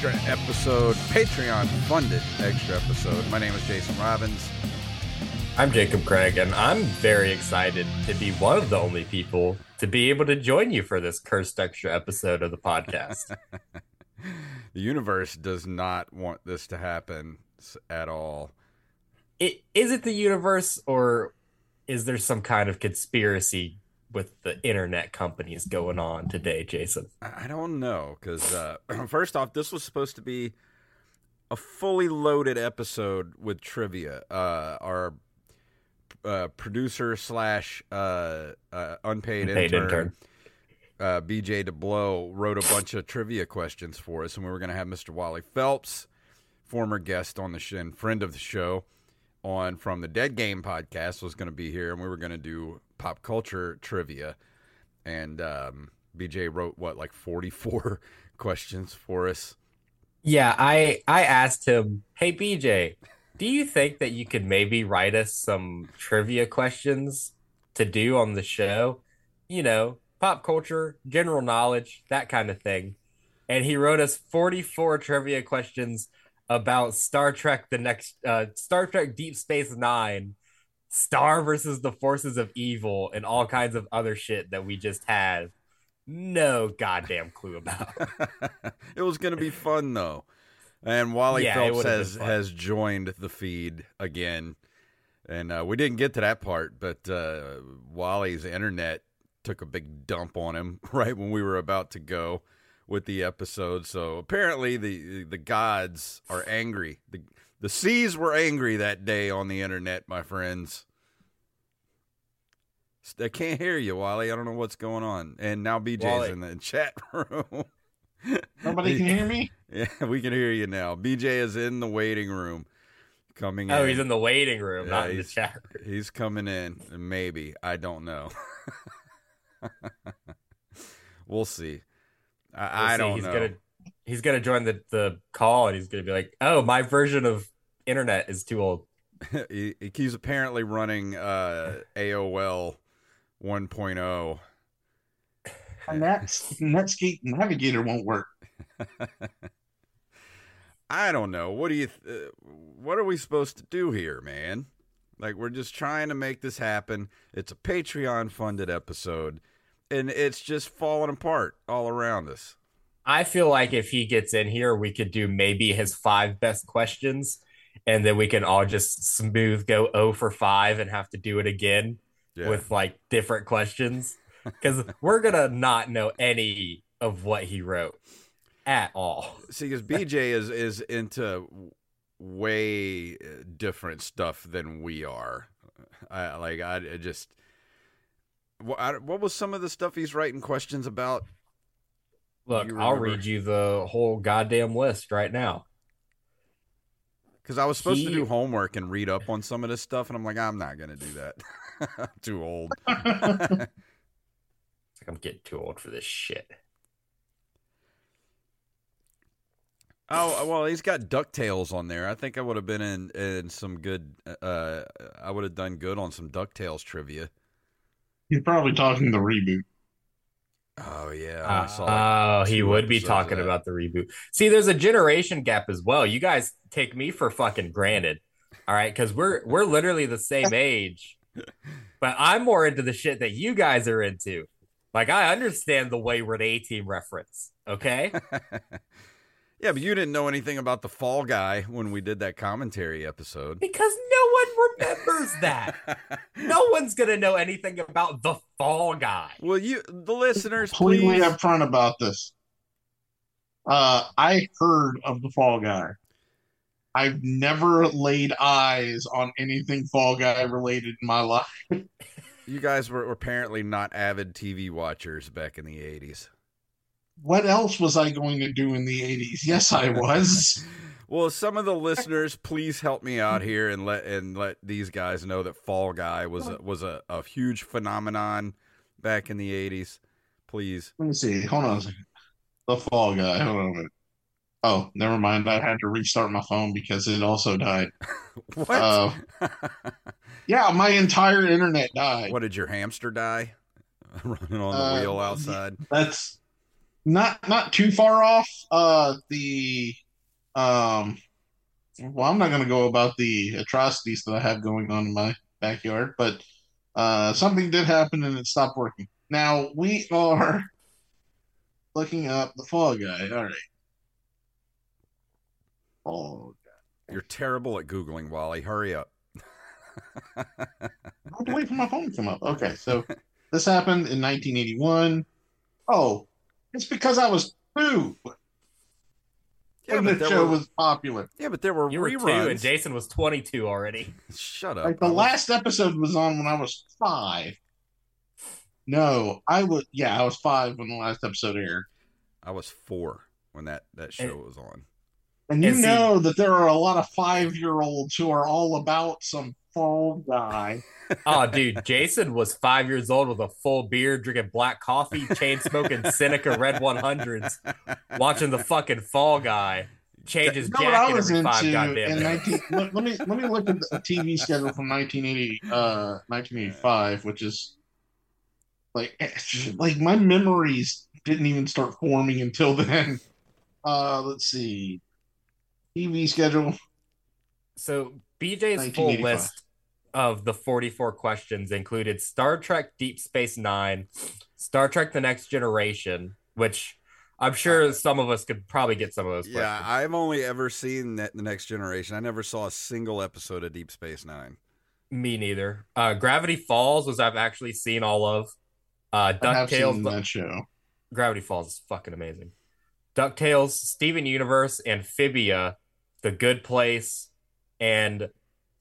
Extra episode, Patreon funded extra episode. My name is Jason Robbins. I'm Jacob Craig, and I'm very excited to be one of the only people to be able to join you for this cursed extra episode of the podcast. the universe does not want this to happen at all. It, is it the universe, or is there some kind of conspiracy with the internet companies going on today, Jason? I don't know because uh, first off, this was supposed to be a fully loaded episode with trivia. Uh, our uh, producer slash uh, uh, unpaid, unpaid intern, intern. Uh, BJ DeBlow wrote a bunch of trivia questions for us, and we were going to have Mr. Wally Phelps, former guest on the show, and friend of the show, on from the Dead Game podcast, was going to be here, and we were going to do pop culture trivia. And um, BJ wrote what, like forty four questions for us. Yeah, I I asked him, "Hey BJ, do you think that you could maybe write us some trivia questions to do on the show? You know, pop culture, general knowledge, that kind of thing." And he wrote us 44 trivia questions about Star Trek the next uh, Star Trek Deep Space 9, Star versus the forces of evil and all kinds of other shit that we just had no goddamn clue about. it was going to be fun though. And Wally Yeah, Phelps has has joined the feed again, and uh, we didn't get to that part. But uh, Wally's internet took a big dump on him right when we were about to go with the episode. So apparently the the gods are angry. the The seas were angry that day on the internet, my friends. I can't hear you, Wally. I don't know what's going on. And now BJ's Wally. in the chat room. Nobody can hear me. Yeah, we can hear you now. BJ is in the waiting room, coming in. oh, in. he's in the waiting room, Yeah, not in the he's- chat room. He's coming in. Maybe I don't know. we'll see. I, We'll I see. don't he's know. Gonna, he's gonna join the, the call and he's gonna be like, "Oh, my version of internet is too old." he, he's apparently running uh, AOL 1.0. My Nets, Netscape Navigator won't work. I don't know. What do you? Th- uh, what are we supposed to do here, man? Like we're just trying to make this happen. It's a Patreon funded episode, and it's just falling apart all around us. I feel like if he gets in here, we could do maybe his five best questions, and then we can all just smooth go 0 for five and have to do it again Yeah. with like different questions because we're gonna not know any of what he wrote at all. See, because BJ is is into way uh, different stuff than we are. I like I, I just. What, I, what was some of the stuff he's writing questions about? Look, I'll read you the whole goddamn list right now. Because I was supposed to do homework and read up on some of this stuff, and I'm like, I'm not gonna do that. I'm too old. Like I'm getting too old for this shit. Oh well, he's got Ducktales on there. I think I would have been in in some good. Uh, I would have done good on some Ducktales trivia. He's probably talking the reboot. Oh yeah, I saw like Oh, he would be talking about the reboot. See, there's a generation gap as well. You guys take me for fucking granted. All right, because we're we're literally the same age. But I'm more into the shit that you guys are into. Like I understand the Wayward A team reference. Okay. yeah, but you didn't know anything about the Fall Guy when we did that commentary episode. Because no one remembers that. No one's gonna know anything about the fall guy. Well, you, the listeners, Completely please. upfront about this. Uh, I heard of the Fall Guy. I've never laid eyes on anything Fall Guy related in my life. You guys were apparently not avid TV watchers back in the '80s. What else was I going to do in the 80s? Yes, I was. Well, some of the listeners, please help me out here and let and let these guys know that Fall Guy was a, was a, a huge phenomenon back in the '80s. Please. Let me see. Hold on a second. The Fall Guy. Hold on a minute. Oh, never mind. I had to restart my phone because it also died. What? Uh, Yeah, my entire internet died. what did your hamster die? Running on the Uh, wheel outside. That's not not too far off. Uh, the um, well, I'm not going to go about the atrocities that I have going on in my backyard, but uh, something did happen and it stopped working. Now we are looking up the Fall Guy. All right. Fall You're terrible at Googling, Wally. Hurry up. I have to wait for my phone to come up. Okay, so this happened in 1981. Oh, it's because I was two Yeah, when the show were, was popular. yeah, but there were You were reruns. two, and Jason was 22 already. Shut up. Like the was- last episode was on when I was five. No, I was yeah, I was five when the last episode aired. I was four when that that show was on. And you And see- know that there are a lot of five year olds who are all about some fall guy. Oh, dude, Jason was five years old with a full beard, drinking black coffee, chain smoking Seneca Red 100s, watching the fucking Fall Guy change his You know what I was into five in 19 let, let me let me look at the TV schedule from 1980 uh 1985 which is like like my memories didn't even start forming until then. Uh let's see. TV schedule. So BJ's full list of the 44 questions included Star Trek Deep Space Nine, Star Trek The Next Generation, which I'm sure some of us could probably get some of those Yeah, questions. I've only ever seen that the next generation. I never saw a single episode of Deep Space Nine. Me neither. Uh, Gravity Falls was I've actually seen all of. Uh, I have seen DuckTales, that show. Gravity Falls is fucking amazing. DuckTales, Steven Universe, Amphibia, The Good Place, and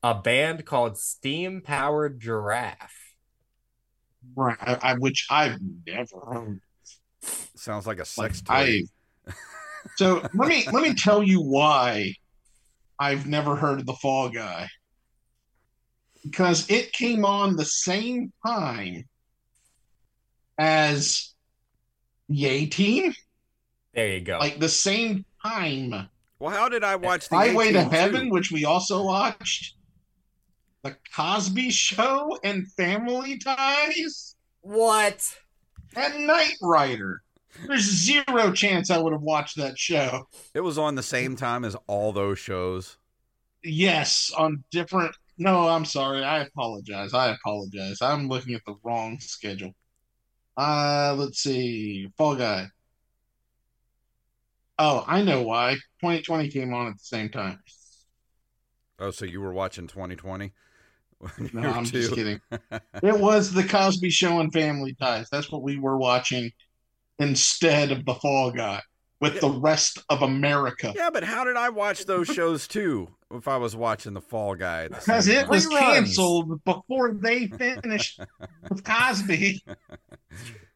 a band called Steam Powered Giraffe. Right. I, I which I've never heard. Sounds like a Like, sex toy. I So let me let me tell you why I've never heard of the Fall Guy. Because it came on the same time as A-Team, There you go. like the same time. Well, how did I watch the Highway to Heaven, too? which we also watched, The Cosby Show, and Family Ties, what? and Knight Rider. There's zero chance I would have watched that show. It was on the same time as all those shows. Yes, on different. No, I'm sorry. I apologize. I apologize. I'm looking at the wrong schedule. Uh, let's see. Fall Guy. Oh, I know why. 2020 came on at the same time. Oh, so you were watching 2020? No, I'm just kidding. It was the Cosby Show and Family Ties. That's what we were watching instead of the Fall Guy with the rest of America. Yeah, but how did I watch those shows too? If I was watching the Fall Guy, Because it was canceled before they finished with Cosby.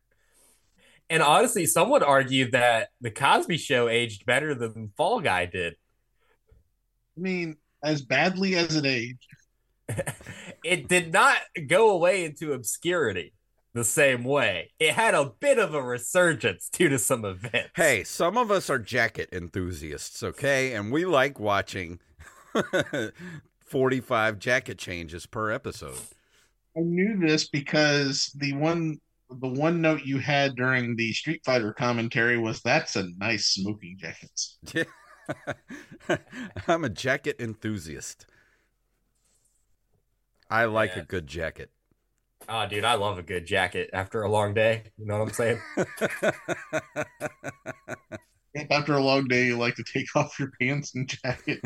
And honestly, some would argue that the Cosby Show aged better than Fall Guy did. I mean, as badly as it aged. it did not go away into obscurity the same way. It had a bit of a resurgence due to some events. Hey, some of us are jacket enthusiasts, okay? And we like watching 45 jacket changes per episode. I knew this because the one the one note you had during the Street Fighter commentary was that's a nice smoking jacket. Yeah. I'm a jacket enthusiast. I like Yeah. a good jacket. Oh, dude, I love a good jacket after a long day. You know what I'm saying? After a long day, you like to take off your pants and jacket.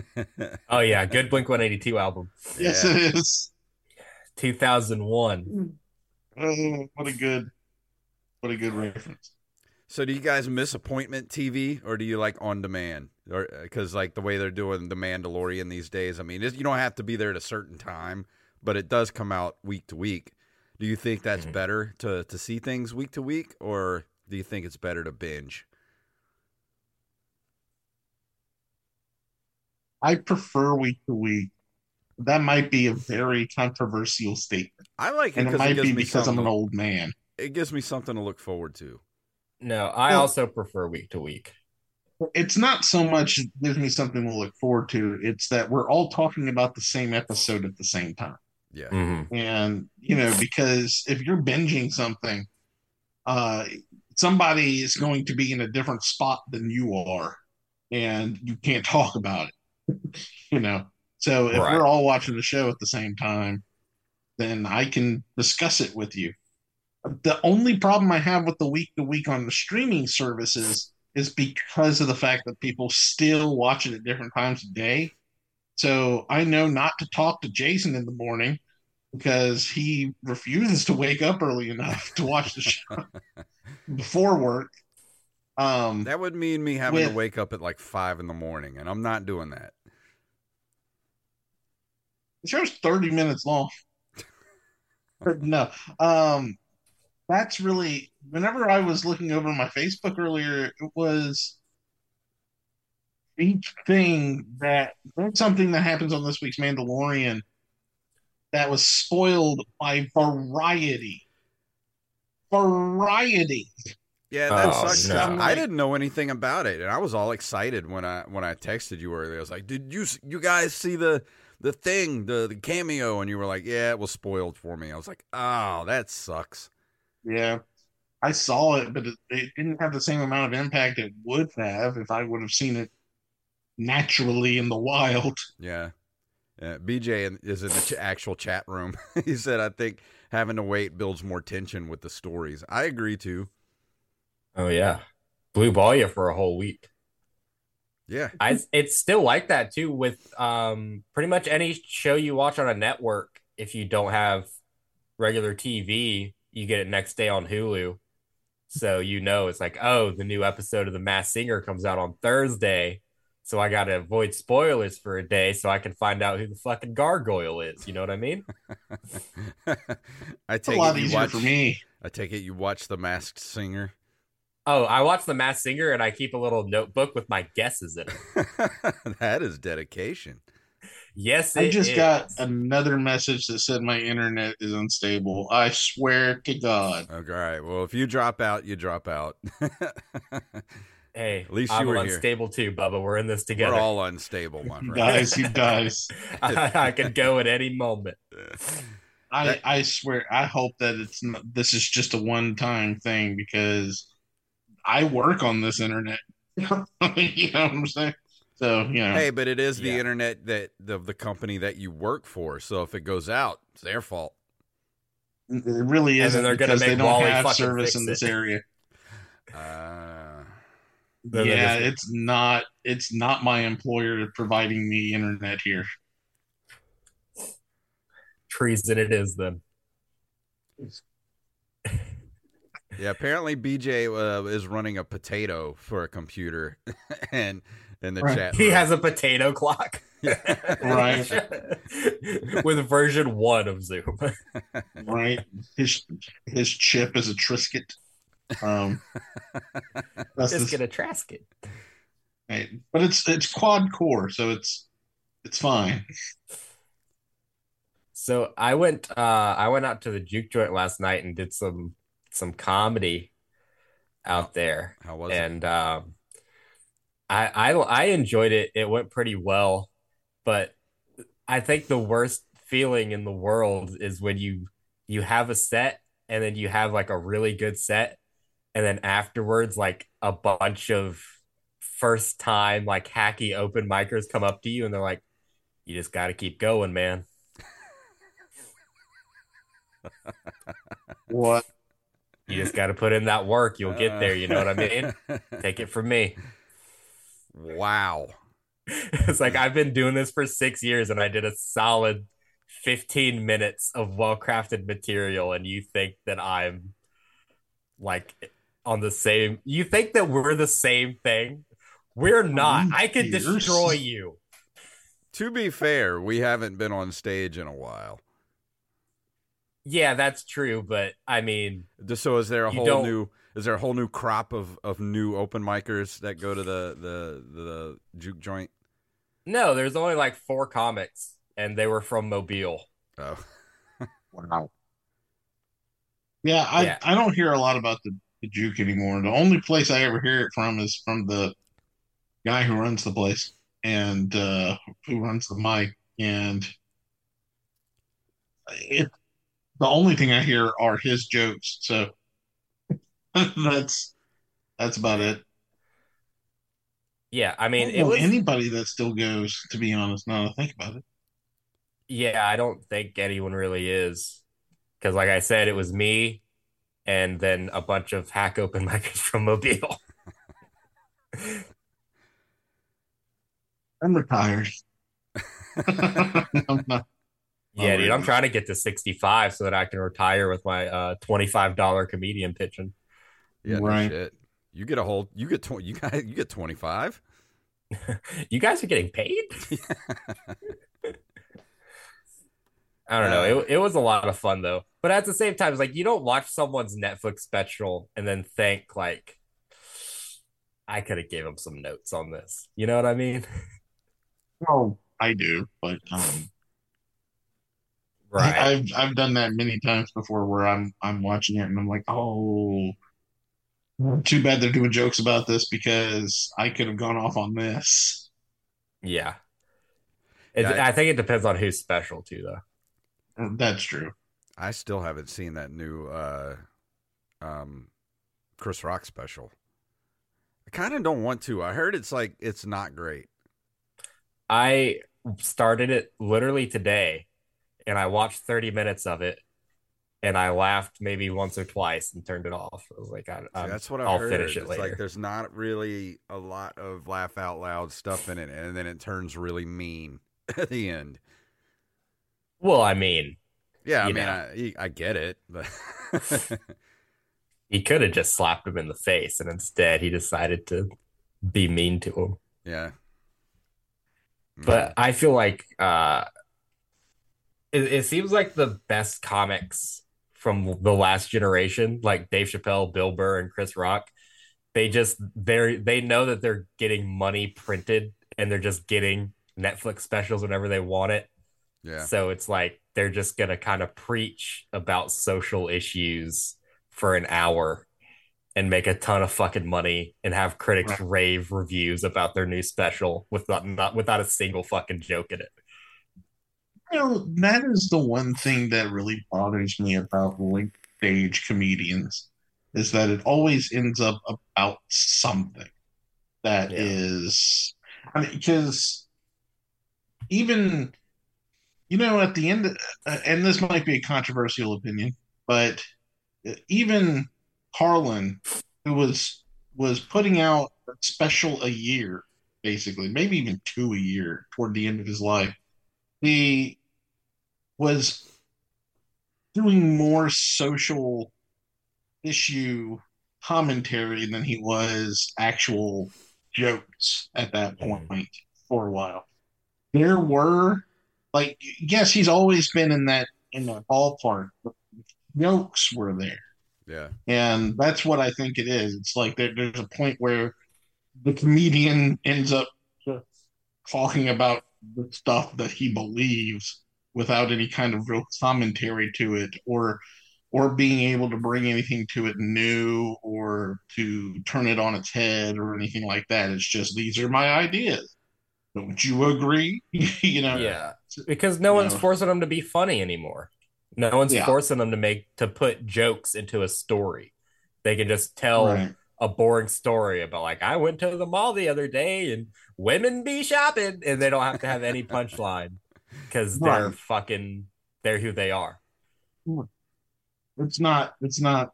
Oh, yeah. Good Blink 182 album. Yes, Yeah. it is. 2001. Oh, what a good, what a good reference. So do you guys miss appointment TV or do you like on demand? Or because like the way they're doing the Mandalorian these days, I mean, you don't have to be there at a certain time, but it does come out week to week. Do you think that's Mhm. better to to see things week to week, or do you think it's better to binge? I prefer week to week. That might be a very controversial statement, I like it and it because it, might be because I'm an old man. It gives me something to look forward to. No, I Well- also prefer week to week. It's not so much gives me something to look forward to. It's that we're all talking about the same episode at the same time. Yeah. Mhm. and you know because if you're binging something uh somebody is going to be in a different spot than you are, and you can't talk about it. you know, so if Right. we're all watching the show at the same time, then I can discuss it with you. The only problem I have with the week to week on the streaming services is because of the fact that people still watch it at different times of day. So I know not to talk to Jason in the morning because he refuses to wake up early enough to watch the show before work. Um, That would mean me having to wake up at like five in the morning, and I'm not doing that. the show's 30 minutes long. No, um, that's really whenever I was looking over my Facebook earlier, it was each thing that there's something that happens on this week's Mandalorian that was spoiled by variety. Variety. Yeah, that Oh, sucks. 'cause no. I didn't know anything about it, and I was all excited when I when I texted you earlier. I was like, "Did you you guys see the the thing, the the cameo?" And you were like, "Yeah, it was spoiled for me." I was like, "Oh, that sucks." Yeah. I saw it, but it, it didn't have the same amount of impact it would have if I would have seen it naturally in the wild. Yeah. Uh, BJ is in the ch- actual chat room. he said, "I think having to wait builds more tension with the stories." I agree too. Oh yeah, blue ball you for a whole week. Yeah, I it's still like that too with um pretty much any show you watch on a network. If you don't have regular TV, you get it next day on Hulu. So you know it's like, oh, the new episode of The Masked Singer comes out on Thursday. So I gotta avoid spoilers for a day so I can find out who the fucking gargoyle is. You know what I mean? I It's a take lot it you watch. for me. I take it you watch The Masked Singer. Oh, I watch The Masked Singer and I keep a little notebook with my guesses in it. that is dedication. Yes, I just is. got another message that said my internet is unstable. I swear to God. Okay, all right. Well, if you drop out, you drop out. Hey, At least I'm you were here. unstable too, Bubba. We're in this together. We're all unstable, my He friend. dies, he dies. I, I could go at any moment. I, I swear, I hope that it's not, this is just a one time thing because I work on this internet. you know what I'm saying? So, you know, Hey, but it is the Yeah. internet that of the company that you work for. So if it goes out, it's their fault. it really is then they're gonna because they make don't Wally have fucking service fix in this it. area. Uh, yeah, it's not it's not my employer providing me internet here. Treason it is then. Yeah, apparently BJ uh, is running a potato for a computer, and in the Right. chat, He room. has a potato clock. Right. With version one of Zoom. right? His his chip is a Triscuit. Um, that's Just the- a Trasket. right. but it's it's quad core, so it's it's fine. So I went uh I went out to the juke joint last night and did some some comedy out there. How was it? and um, I, I I enjoyed it. It went pretty well, but I think the worst feeling in the world is when you you have a set and then you have like a really good set, and then afterwards, like a bunch of first time like hacky open micers come up to you and they're like, "You just got to keep going, man." What? You just got to put in that work. You'll get there. You know what I mean? Uh. Take it from me. wow. it's like I've been doing this for six years and I did a solid 15 minutes of well crafted material, and you think that I'm like on the same, you think that we're the same thing? We're not. I could destroy you. To be fair, we haven't been on stage in a while. Yeah, that's true. But I mean, so is there a whole don't- new is there a whole new crop of, of new open micers that go to the the the juke joint? no, there's only like four comics, and they were from Mobile. Oh. Wow. Yeah, I, Yeah. I don't hear a lot about the, the juke anymore. The only place I ever hear it from is from the guy who runs the place and uh, who runs the mic. And it the only thing I hear are his jokes. So that's that's about it. Yeah, I I mean, know was. anybody that still goes, to be honest, now that I think about it. Yeah, I don't think anyone really is. Because, like I said, it was me and then a bunch of hack open micers from Mobile. I'm retired. I'm not- Yeah, dude, I'm trying to get to 65 so that I can retire with my uh, $25 comedian pitching. Yeah, Right. shit. You get a whole. You get twenty. You got. You get twenty five. You guys are getting paid? I don't know. It, it was a lot of fun though. But at the same time, it's like you don't watch someone's Netflix special and then think like I could have gave him some notes on this. You know what I mean? well, I do, but um, Right. I've I've done that many times before where I'm I'm watching it and I'm like, oh, too bad they're doing jokes about this because I could have gone off on this. yeah. It, I- I think it depends on who's special too, though. That's true. I still haven't seen that new uh, um, Chris Rock special. I kind of don't want to. I heard it's like it's not great. I started it literally today and I watched 30 minutes of it and I laughed maybe once or twice and turned it off. I was like, I, See, that's what I've I'll heard. finish it it's later. like there's not really a lot of laugh out loud stuff in it, and then it turns really mean at the end. well, I mean, Yeah, I mean, know. I, I get it, but he could have just slapped him in the face and instead he decided to be mean to him. yeah. But I feel like uh it, it seems like the best comics from the last generation, like Dave Chappelle, Bill Burr, and Chris Rock, they just they're they know that they're getting money printed and they're just getting Netflix specials whenever they want it. yeah, So it's like they're just gonna kind of preach about social issues for an hour and make a ton of fucking money and have critics rave reviews about their new special without not without a single fucking joke in it. You know, that is the one thing that really bothers me about late stage comedians is that it always ends up about something that Yeah. is I mean, because even you know at the end uh, and this might be a controversial opinion but even Carlin who was was putting out a special a year basically maybe even two a year toward the end of his life he was doing more social issue commentary than he was actual jokes at that mm-hmm. point for a while. There were like yes, he's always been in that in that ballpark, but jokes were there. yeah, And that's what I think it is. It's like there, there's a point where the comedian ends up just talking about the stuff that he believes without any kind of real commentary to it or or being able to bring anything to it new or to turn it on its head or anything like that. It's just these are my ideas. Don't you agree? you know? Yeah. Because no one's No. forcing them to be funny anymore. No one's Yeah. forcing them to make to put jokes into a story. They can just tell Right. A boring story about like I went to the mall the other day and women be shopping and they don't have to have any punchline because they're fucking they're who they are. it's not it's not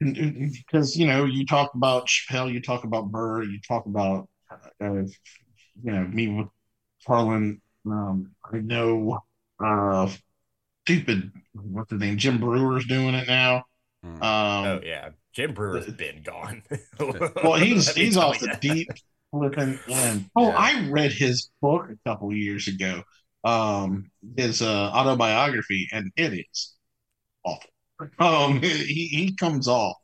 because you know you talk about Chappelle, you talk about Burr, you talk about uh, you know me with Carlin. Um, I know uh, stupid what's his name Jim Breuer's doing it now. Mm. Um, oh yeah, Jim Breuer's been gone. well, he's he's off the deep flipping end. Oh, Yeah. I read his book a couple years ago, um, his uh, autobiography, and it is awful. Um, he he comes off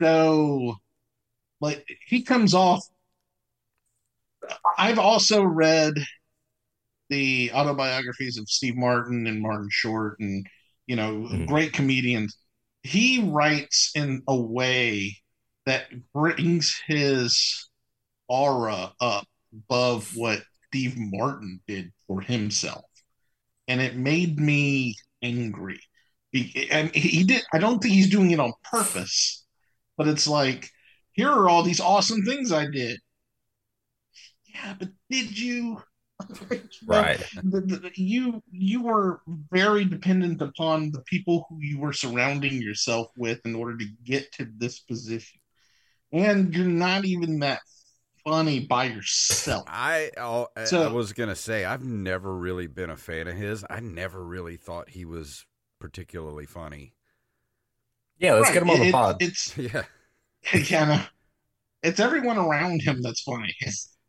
so like he comes off. I've also read the autobiographies of Steve Martin and Martin Short, and you know, Mhm. great comedians. He writes in a way that brings his aura up above what Steve Martin did for himself, and it made me angry. He, and he did. I don't think he's doing it on purpose, but it's like, here are all these awesome things I did. Yeah, but did you? Right. The- the- you you were very dependent upon the people who you were surrounding yourself with in order to get to this position, and you're not even that funny by yourself. I, oh, I So- I was gonna say I've never really been a fan of his. I never really thought he was particularly funny. Yeah, let's Right, get him on the it- pod. It's Yeah, kind of it's everyone around him that's funny.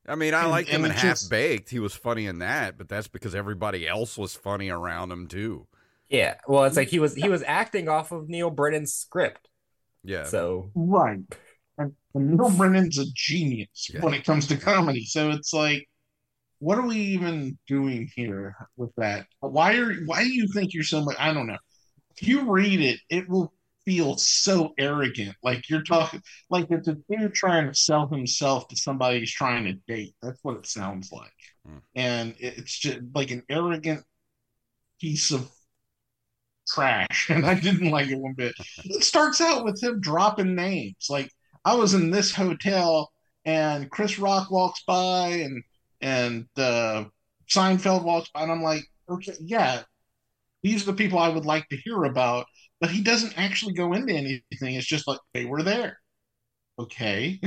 I mean, I And- liked him and in Half Baked. He was funny in that, but that's because everybody else was funny around him too. Yeah, well, it's like he was he was acting off of Neal Brennan's script. Yeah, So Right. And, and Neal Brennan's a genius Yeah. when it comes to comedy. So it's like, what are we even doing here with that? Why are why do you think you're so much? I don't know. If you read it, it will feel so arrogant. Like you're talking like it's a dude trying to sell himself to somebody he's trying to date. That's what it sounds like. Hmm. And it's just like an arrogant piece of trash. And I didn't like it one bit. It starts out with him dropping names. Like I was in this hotel and Chris Rock walks by and and uh, Seinfeld walks by and I'm like, okay, yeah, these are the people I would like to hear about. But he doesn't actually go into anything. It's just like they were there. Okay.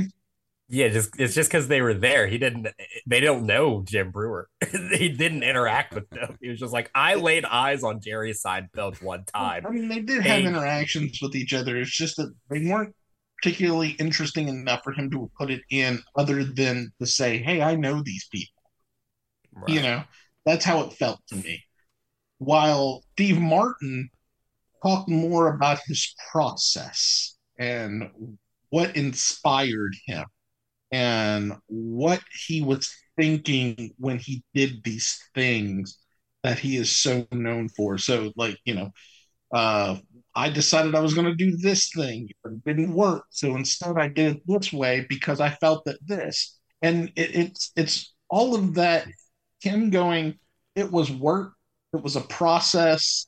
yeah, just it's just because they were there. He didn't. They don't know Jim Breuer. he didn't interact with them. He was just like, I laid eyes on Jerry Seinfeld one time. I mean, they did have Hey. interactions with each other. It's just that they weren't particularly interesting enough for him to put it in, other than to say, "Hey, I know these people." You know, that's how it felt to me. While Steve Martin talked more about his process and what inspired him and what he was thinking when he did these things that he is so known for. So, like, you know, uh, I decided I was going to do this thing, but it didn't work. So instead, I did it this way because I felt that this, and it, it's it's all of that. Him going, it was work, it was a process,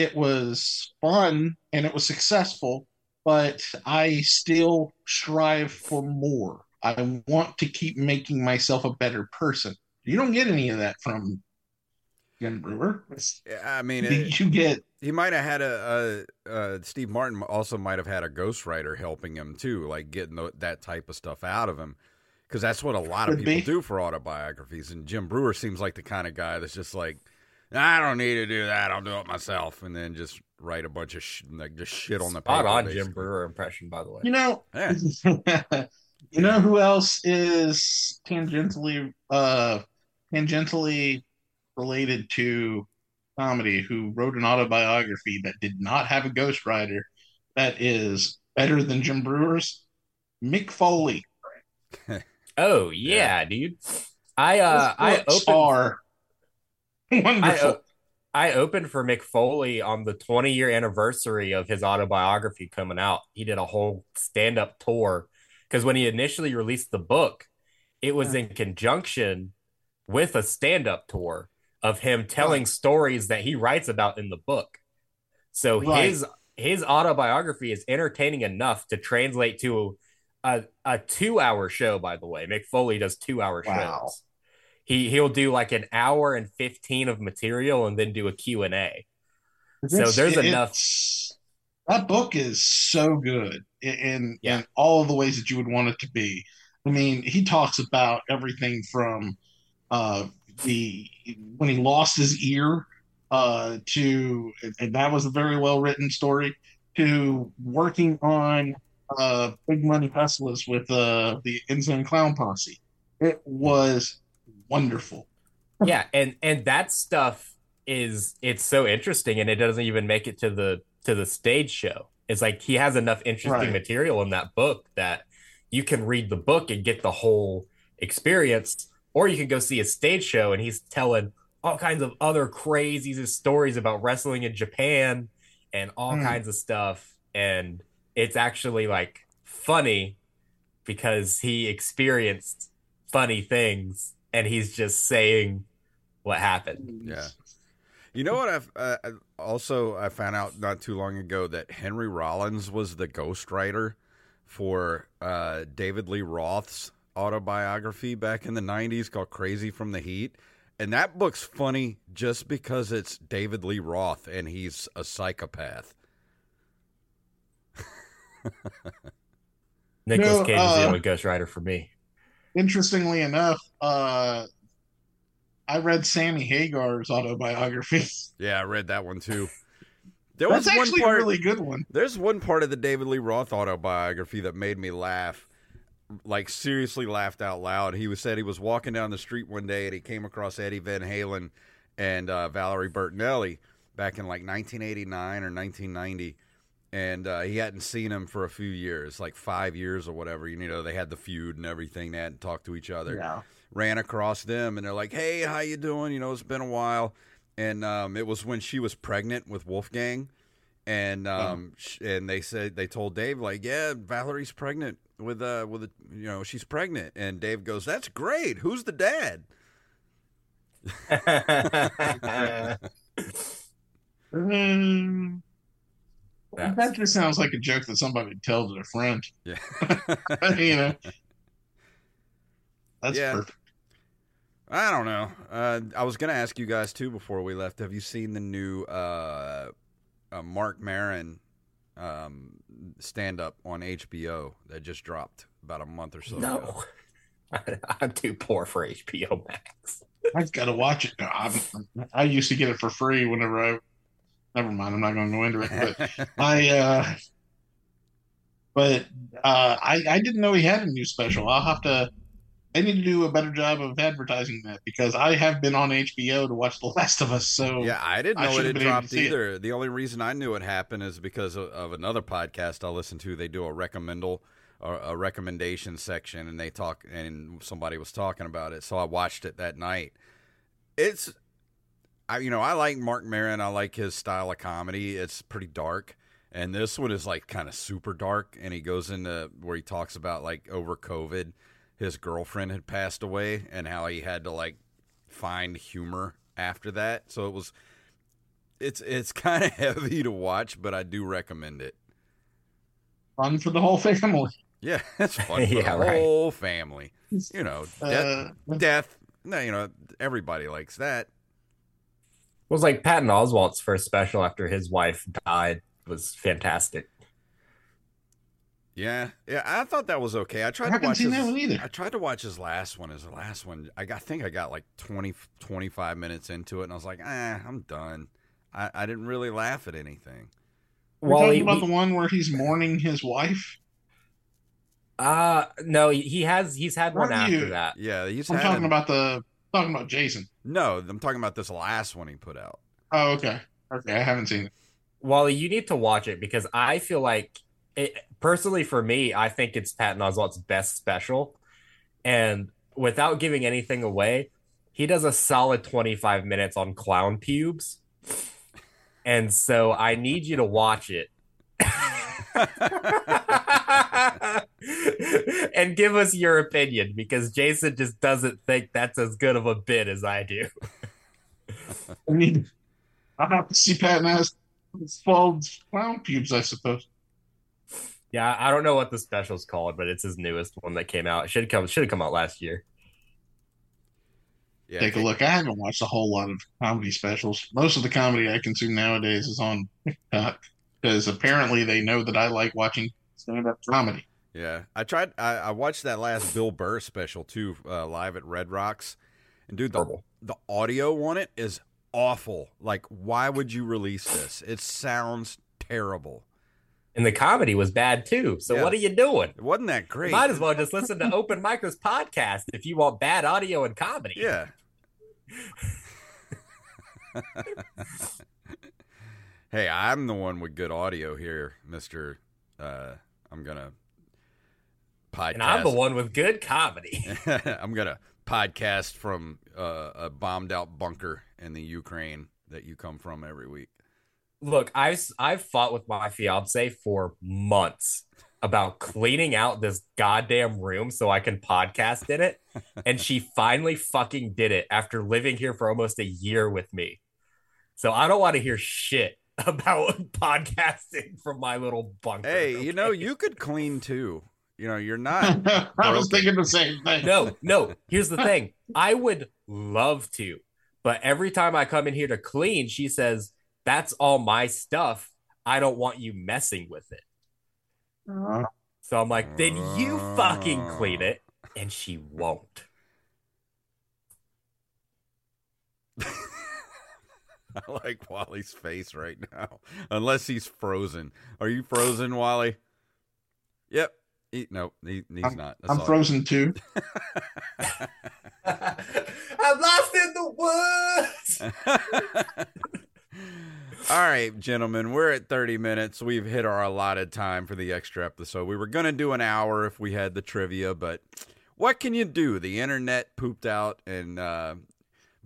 it was fun, and it was successful. But I still strive for more. I want to keep making myself a better person. You don't get any of that from Jim Breuer. I mean, it, you get he might have had a, a uh, Steve Martin also might have had a ghostwriter helping him too, like getting the, that type of stuff out of him, because that's what a lot of people be. do for autobiographies. And Jim Breuer seems like the kind of guy that's just like, I don't need to do that. I'll do it myself, and then just write a bunch of sh- like just shit on the Spot paper. on basically. Jim Breuer impression, by the way. You know, Yeah. you know who else is tangentially uh tangentially related to comedy who wrote an autobiography that did not have a ghostwriter that is better than Jim Breuer's? Mick Foley. Oh yeah, dude. I uh I Those books opened I, wonderful. o- I opened for Mick Foley on the 20 year anniversary of his autobiography coming out. He did a whole stand up tour because when he initially released the book, it was in conjunction with a stand up tour of him telling stories that he writes about in the book. So Right. his his autobiography is entertaining enough to translate to a, a two hour show, by the way. Mick Foley does two hour Wow. shows. He he'll do like an hour and 15 of material and then do a Q&A. So there's it- enough- That book is so good in in, Yeah. in all of the ways that you would want it to be. I mean, he talks about everything from uh, the when he lost his ear uh, to, and that was a very well written story, to working on uh, Big Money Hustlers with uh, the Insane Clown Posse. It was wonderful. yeah, and and that stuff is it's so interesting and it doesn't even make it to the to the stage show. It's like he has enough interesting Right. material in that book that you can read the book and get the whole experience or you can go see a stage show and he's telling all kinds of other crazy stories about wrestling in Japan and all Hmm. kinds of stuff and it's actually like funny because he experienced funny things and he's just saying what happened. Yeah. You know what? I've uh, also I found out not too long ago that Henry Rollins was the ghostwriter for uh, David Lee Roth's autobiography back in the 90s called Crazy from the Heat. And that book's funny just because it's David Lee Roth and he's a psychopath. Nicholas No, Cage is the uh, only ghostwriter for me. Interestingly enough, uh, I read Sammy Hagar's autobiography. Yeah, I read that one too. There That's was one actually part a really good one. There's one part of the David Lee Roth autobiography that made me laugh. Like seriously laughed out loud. He was said he was walking down the street one day and he came across Eddie Van Halen and uh, Valerie Bertinelli back in like 1989 or 1990, and uh, he hadn't seen him for a few years, like five years or whatever. You know, they had the feud and everything. They hadn't talked to each other Yeah. ran across them and they're like, "Hey, how you doing? You know, it's been a while." And um, it was when she was pregnant with Wolfgang, and um, sh- and they said they told Dave like, "Yeah, Valerie's pregnant with uh with a you know she's pregnant," and Dave goes, "That's great. Who's the dad?" Mm, That's- that just sounds like a joke that somebody would tell to their friend. Yeah, you know, that's Yeah. perfect. I don't know. Uh, I was gonna ask you guys too before we left. Have you seen the new uh, uh, Marc Maron um, stand up on HBO that just dropped about a month or so ago? no, I'm too poor for HBO Max. I've got to watch it. now. I'm, I used to get it for free whenever I. Never mind. I'm not going to go into it. But I. uh But uh I I didn't know he had a new special. I'll have to. I need to do a better job of advertising that because I have been on HBO to watch The Last of Us. So Yeah, I didn't I know it had been able to dropped see it. either. The only reason I knew it happened is because of, of another podcast I listen to. They do a recommendal or a recommendation section, and they talk, and somebody was talking about it, so I watched it that night. It's, I you know I like Marc Maron. I like his style of comedy. It's pretty dark, and this one is like kind of super dark. And he goes into where he talks about like over COVID, his girlfriend had passed away, and how he had to like find humor after that. So it was it's it's kind of heavy to watch, but I do recommend it. fun for the whole family. Yeah, it's fun for Yeah, the right. whole family. You know, death, Uh, death. No, you know, everybody likes that. It was like Patton Oswalt's first special after his wife died was fantastic. Yeah, yeah. I thought that was okay. I I tried to haven't watch seen his, that one either. I tried to watch his last one. His last one, I got. I think I got like 20, 25 minutes into it, and I was like, ah, I'm done. I, I didn't really laugh at anything. We're Well, talking he- about he- the one where he's mourning his wife. Uh no, he- he has he's had one after you- that. Yeah, he's I'm had talking a- about the talking about Jason. No. I'm talking about this last one he put out. Oh, okay, okay. I haven't seen it. Wally, you need to watch it because I feel like it personally for me, I think it's Patton Oswalt's best special. And without giving anything away, he does a solid 25 minutes on clown pubes. And so I need you to watch it. and give us your opinion because Jason just doesn't think that's as good of a bit as I do. I need. I'll have to see Patton has bald clown pubes, I suppose. Yeah, I don't know what the special's called, but it's his newest one that came out. It should come should have come out last year. Yeah, Take a look. I haven't watched a whole lot of comedy specials. Most of the comedy I consume nowadays is on TikTok because apparently they know that I like watching stand-up comedy. Yeah, I tried. I, I watched that last Bill Burr special too, uh, live at Red Rocks, and dude, the Horrible. the audio on it is awful. Like, why would you release this? It sounds terrible. And the comedy was bad too. So Yeah. what are you doing? It wasn't that great. Might as well just listen to Open Micers podcast if you want bad audio and comedy. Yeah. hey, I'm the one with good audio here, Mister. Uh, I'm gonna podcast. And I'm the one with good comedy. I'm gonna podcast from uh, a bombed out bunker in the Ukraine that you come from every week. Look, I've I've fought with my fiance for months about cleaning out this goddamn room so I can podcast in it, and she finally fucking did it after living here for almost a year with me. So I don't want to hear shit about podcasting from my little bunker. Hey, you know, you could clean too. You know, you're not. I was thinking the same thing. no, no. Here's the thing. I would love to, but every time I come in here to clean, she says, "That's all my stuff. I don't want you messing with it." Uh, So I'm like, "Then you fucking clean it," and she won't. I like Wally's face right now. Unless he's frozen. Are you frozen, Wally? Yep. He, no, he, he's not. That's I'm all. frozen too. I'm lost in the woods. All right, gentlemen, we're at 30 minutes. We've hit our allotted time for the extra episode. We were going to do an hour if we had the trivia, but what can you do? The internet pooped out, and uh,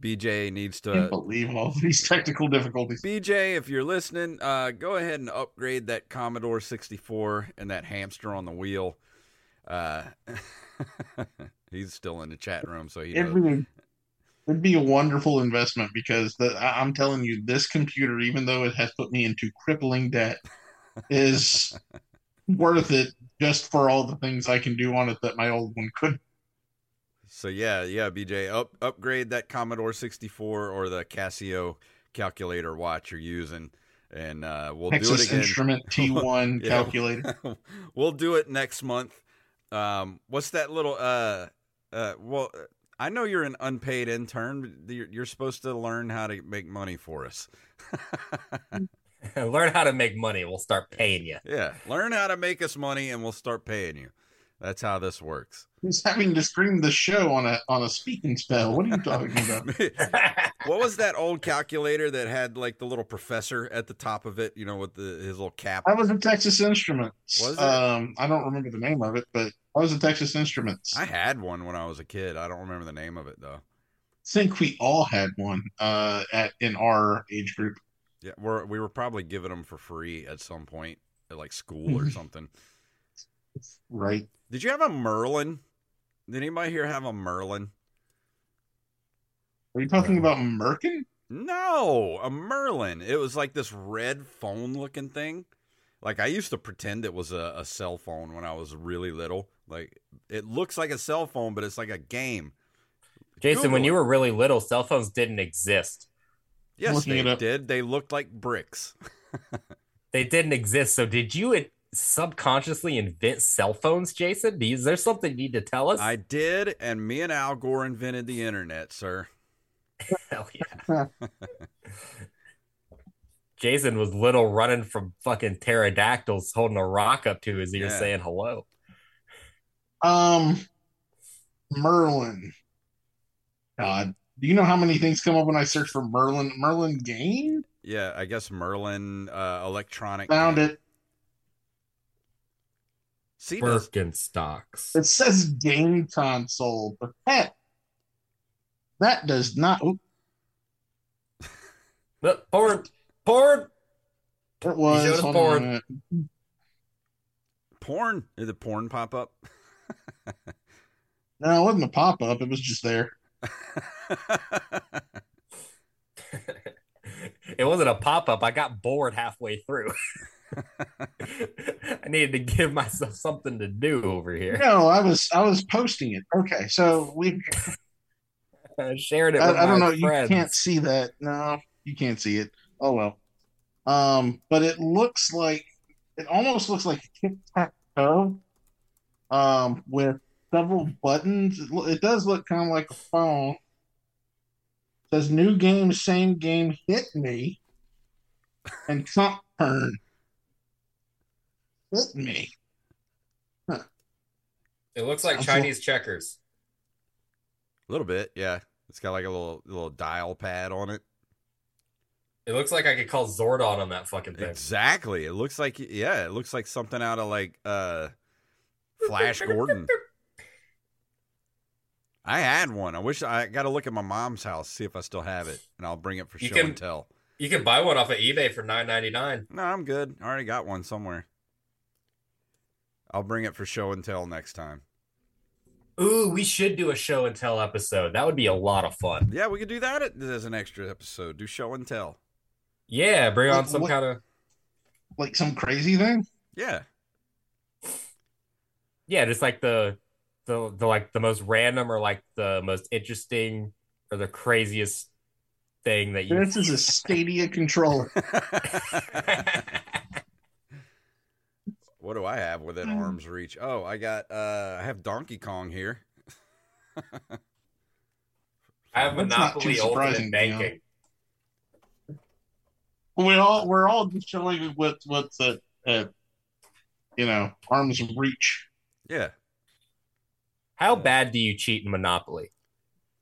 BJ needs I can't to. believe all these technical difficulties. BJ, if you're listening, uh, go ahead and upgrade that Commodore 64 and that hamster on the wheel. Uh, he's still in the chat room, so he knows. It'd be, it'd be a wonderful investment because the, I- I'm telling you, this computer, even though it has put me into crippling debt, is worth it just for all the things I can do on it that my old one couldn't. So yeah, yeah, BJ, up upgrade that Commodore 64 or the Casio calculator watch you're using, and uh, we'll do it again. Instrument TI Yeah. calculator. we'll do it next month. Um, what's that little? Uh, uh, well, I know you're an unpaid intern. but You're, you're supposed to learn how to make money for us. Learn how to make money. We'll start paying you. yeah, learn how to make us money, and we'll start paying you. That's how this works. He's having to stream the show on a on a Speak & Spell. What are you talking about? what was that old calculator that had like the little professor at the top of it? You know, with the his little cap. I was a Texas Instruments. Was it? Um, I don't remember the name of it, but I was a Texas Instruments. I I had one when I was a kid. I don't remember the name of it though. think we all had one uh, at in our age group. Yeah, we're, we were probably giving them for free at some point at like school or something. Right. Did you have a Merlin? Did anybody here have a Merlin? Are you talking about Merkin? No, a Merlin. It was like this red phone looking thing. Like I used to pretend it was a, a cell phone when I was really little. Like it looks like a cell phone, but it's like a game. Jason, when you were really little, cell phones didn't exist. Yes, they did. They looked like bricks. They didn't exist. So did you in- subconsciously invent cell phones, Jason? Is there something you need to tell us? I did, and me and Al Gore invented the internet, sir. Hell yeah. Jason was little running from fucking pterodactyls holding a rock up to his ear Yeah. saying hello. Um, Merlin. God, do you know how many things come up when I search for Merlin? Merlin game? Yeah, I guess Merlin uh, electronic. Found it. See, does, Birkenstocks. It says game console, but that that does not. oop, Look, porn, porn. It was. showed us a porn. porn. Did the porn pop up? No, it wasn't a pop up. It was just there. it wasn't a pop up. I got bored halfway through. I needed to give myself something to do over here. No, I was I was posting it. Okay, so we. I shared it I, I don't know. friends. You can't see that. No, you can't see it. Oh well. Um, but it looks like it almost looks like a tic tac toe. Um, with several buttons. It, it does look kind of like a phone. It says new game, same game, hit me, and Trump turn. Hit me. It looks like Sounds Chinese checkers. A little bit, yeah. It's got like a little little dial pad on it. It looks like I could call Zordon on that fucking thing. Exactly. It looks like yeah, it looks like something out of like uh Flash Gordon. I had one. I wish I got to look at my mom's house see if I still have it, and I'll bring it for You show can- and tell. You can buy one off of eBay for nine ninety nine. No, I'm good. I already got one somewhere. I'll bring it for show and tell next time. Ooh, we should do a show and tell episode. That would be a lot of fun. Yeah, we could do that as an extra episode. Do show and tell. Yeah, bring on some kind of Like some crazy thing? Yeah. yeah, just like the the the like the most random or like the most interesting or the craziest thing that you This is a Stadia controller. what do I have within Hmm. arm's reach? Oh, I got uh I have Donkey Kong here. I have That's not too Monopoly surprising, Ultimate Dion. Banking. We all we're all just showing what what's at, at you know arm's reach. Yeah. How bad do you cheat in Monopoly?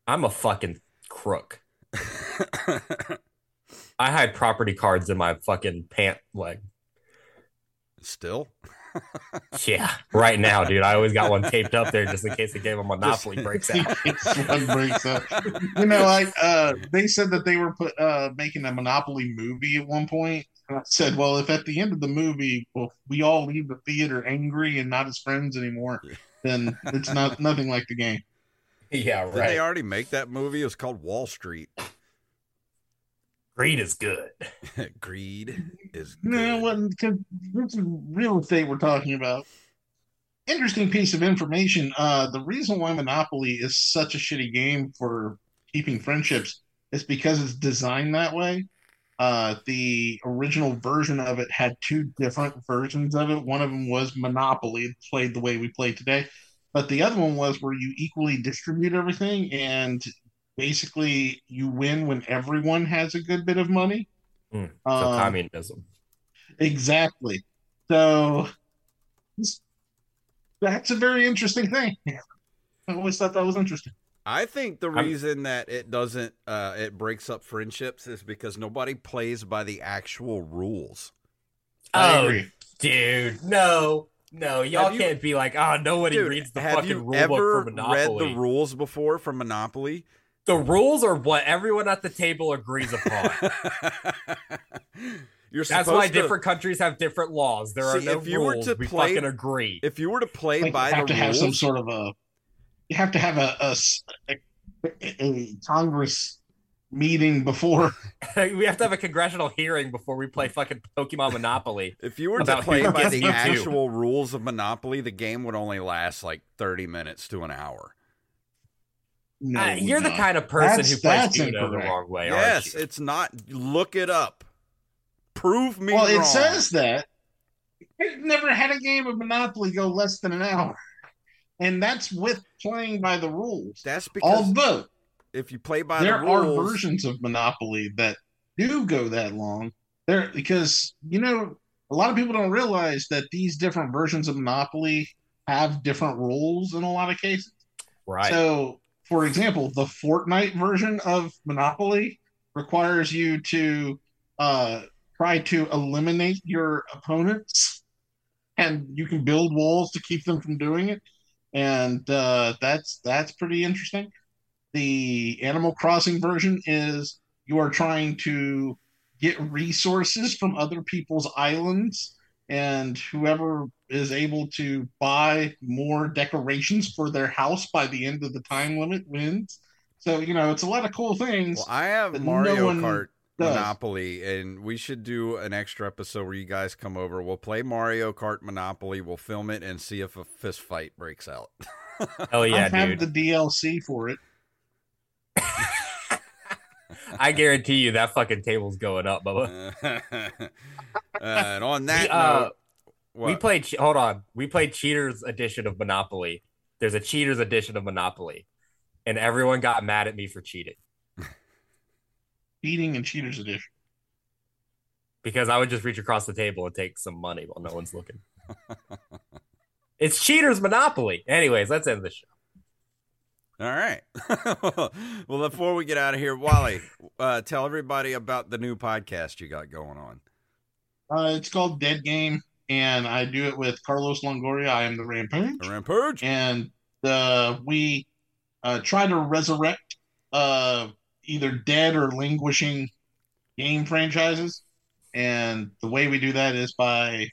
I'm a fucking crook. I hide property cards in my fucking pant leg. Still? Yeah, right now, dude. I always got one taped up there just in case the game of Monopoly breaks out. Breaks up. You know, like uh, they said that they were put uh making a Monopoly movie at one point. And I said, well, if at the end of the movie, well, we all leave the theater angry and not as friends anymore, then it's not nothing like the game. Yeah, right. Did they already make that movie? It was called Wall Street. Greed is good. Greed is good. No, it wasn't because this is real estate we're talking about. Interesting piece of information. Uh, the reason why Monopoly is such a shitty game for keeping friendships is because it's designed that way. Uh, the original version of it had two different versions of it. One of them was Monopoly, played the way we play today, but the other one was where you equally distribute everything and basically you win when everyone has a good bit of money. Hmm, So Um, communism. Exactly. So this- that's a very interesting thing. I always thought that was interesting. I think the I'm- reason that it doesn't uh it breaks up friendships is because nobody plays by the actual rules. Oh, dude, no, no, y'all Have you- can't be like, oh, nobody Dude, reads the have fucking you rule book ever for read Monopoly. the rules before for Monopoly? The rules are what everyone at the table agrees upon. You're That's why to, different countries have different laws. There are no if you were rules. to we play- fucking agree. If you were to play Like, by you have the to have some sort of a you have to have a, a s- a- a Congress meeting before we have to have a congressional hearing before we play fucking Pokemon Monopoly. if you were to play by the actual rules of Monopoly, the game would only last like 30 minutes to an hour. No, Uh, you're the kind of person That's- who plays that's Uno the wrong way, yes, aren't you? it's not. Look it up. Prove me well wrong. it says that i've never had a game of monopoly go less than an hour and that's with playing by the rules That's because although if you play by there the are versions of monopoly that do go that long there because you know a lot of people don't realize that these different versions of monopoly have different rules in a lot of cases Right. so for example the fortnite version of monopoly requires you to uh, try to eliminate your opponents. And you can build walls to keep them from doing it. And uh, that's that's pretty interesting. The animal crossing version is you are trying to get resources from other people's islands and whoever is able to buy more decorations for their house by the end of the time limit wins so you know it's a lot of cool things well, I have Mario no Kart does. Monopoly, and we should do an extra episode where you guys come over. We'll play Mario Kart Monopoly. We'll film it and see if a fist fight breaks out. Oh yeah, I have dude. the DLC for it. I guarantee you that fucking table's going up, Bubba. Uh, and on that We, uh, note, We played. Hold on. We played Cheaters edition of Monopoly. There's a Cheaters edition of Monopoly, and everyone got mad at me for cheating Beating and Cheaters Edition. because I would just reach across the table and take some money while no one's looking. it's Cheaters Monopoly. Anyways, let's end the show. All right. well, before we get out of here, Wally, uh, tell everybody about the new podcast you got going on. Uh, it's called Dead Game, and I do it with Carlos Longoria. I am the Rampage, The Rampage. and uh, we uh, try to resurrect uh, either dead or languishing game franchises. And the way we do that is by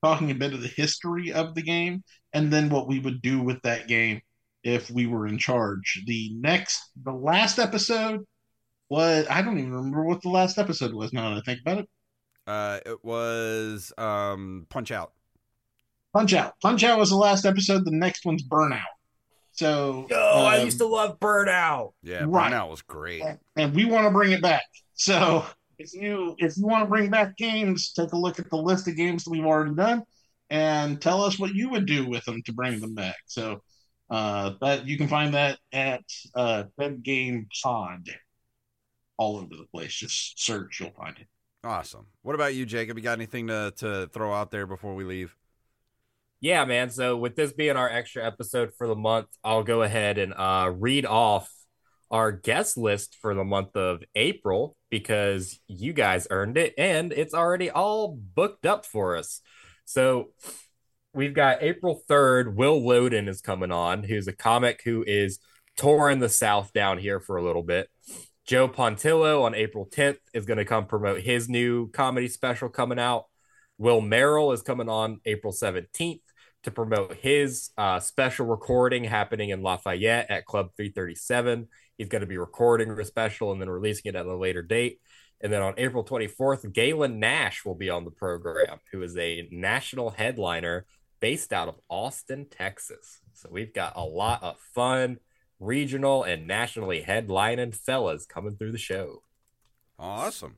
talking a bit of the history of the game, and then what we would do with that game if we were in charge. The next, the last episode what I don't even remember what the last episode was. Now that I think about it, Uh, it was um, Punch Out. Punch Out. Punch Out was the last episode. The next one's Burnout. So, Oh, I um, used to love Burnout. Yeah, Right. Burnout was great. and we want to bring it back. So if you if you want to bring back games, take a look at the list of games that we've already done, and tell us what you would do with them to bring them back. So uh, that you can find that at uh, Dead Game Pod, all over the place. Just search, you'll find it. Awesome. What about you, Jacob? You got anything to, to throw out there before we leave? Yeah, man. So with this being our extra episode for the month, I'll go ahead and uh, read off our guest list for the month of April because you guys earned it and it's already all booked up for us. So we've got April 3rd, Will Loden is coming on, who's a comic who is touring the South down here for a little bit. Joe Pontillo on April 10th is going to come promote his new comedy special coming out. Will Merrill is coming on April 17th to promote his uh, special recording happening in Lafayette at Club 337. He's going to be recording the special and then releasing it at a later date. And then on April 24th, Galen Nash will be on the program, who is a national headliner based out of Austin, Texas. So we've got a lot of fun, regional, and nationally headlining fellas coming through the show. Awesome.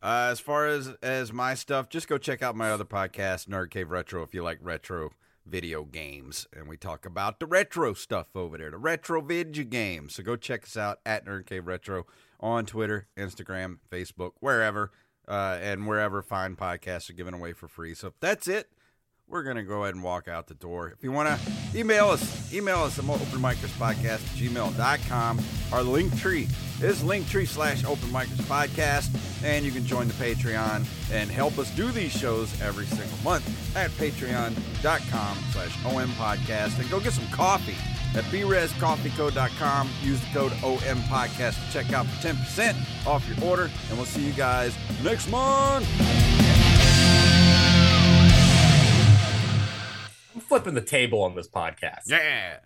Uh, as far as as my stuff, just go check out my other podcast, Nerd Cave Retro, if you like retro video games, and we talk about the retro stuff over there, the retro video games. So go check us out at Nerd Cave Retro on Twitter, Instagram, Facebook, wherever, uh, and wherever fine podcasts are given away for free. So that's it. We're gonna go ahead and walk out the door. If you wanna email us, email us at openmicerspodcast at gmail.com. Our link tree is linktree slash open and you can join the Patreon and help us do these shows every single month at patreon.com slash OM podcast and go get some coffee at brezcoffeeco.com. Use the code OM podcast to check out for 10% off your order, and we'll see you guys next month. Flipping the table on this podcast. Yeah.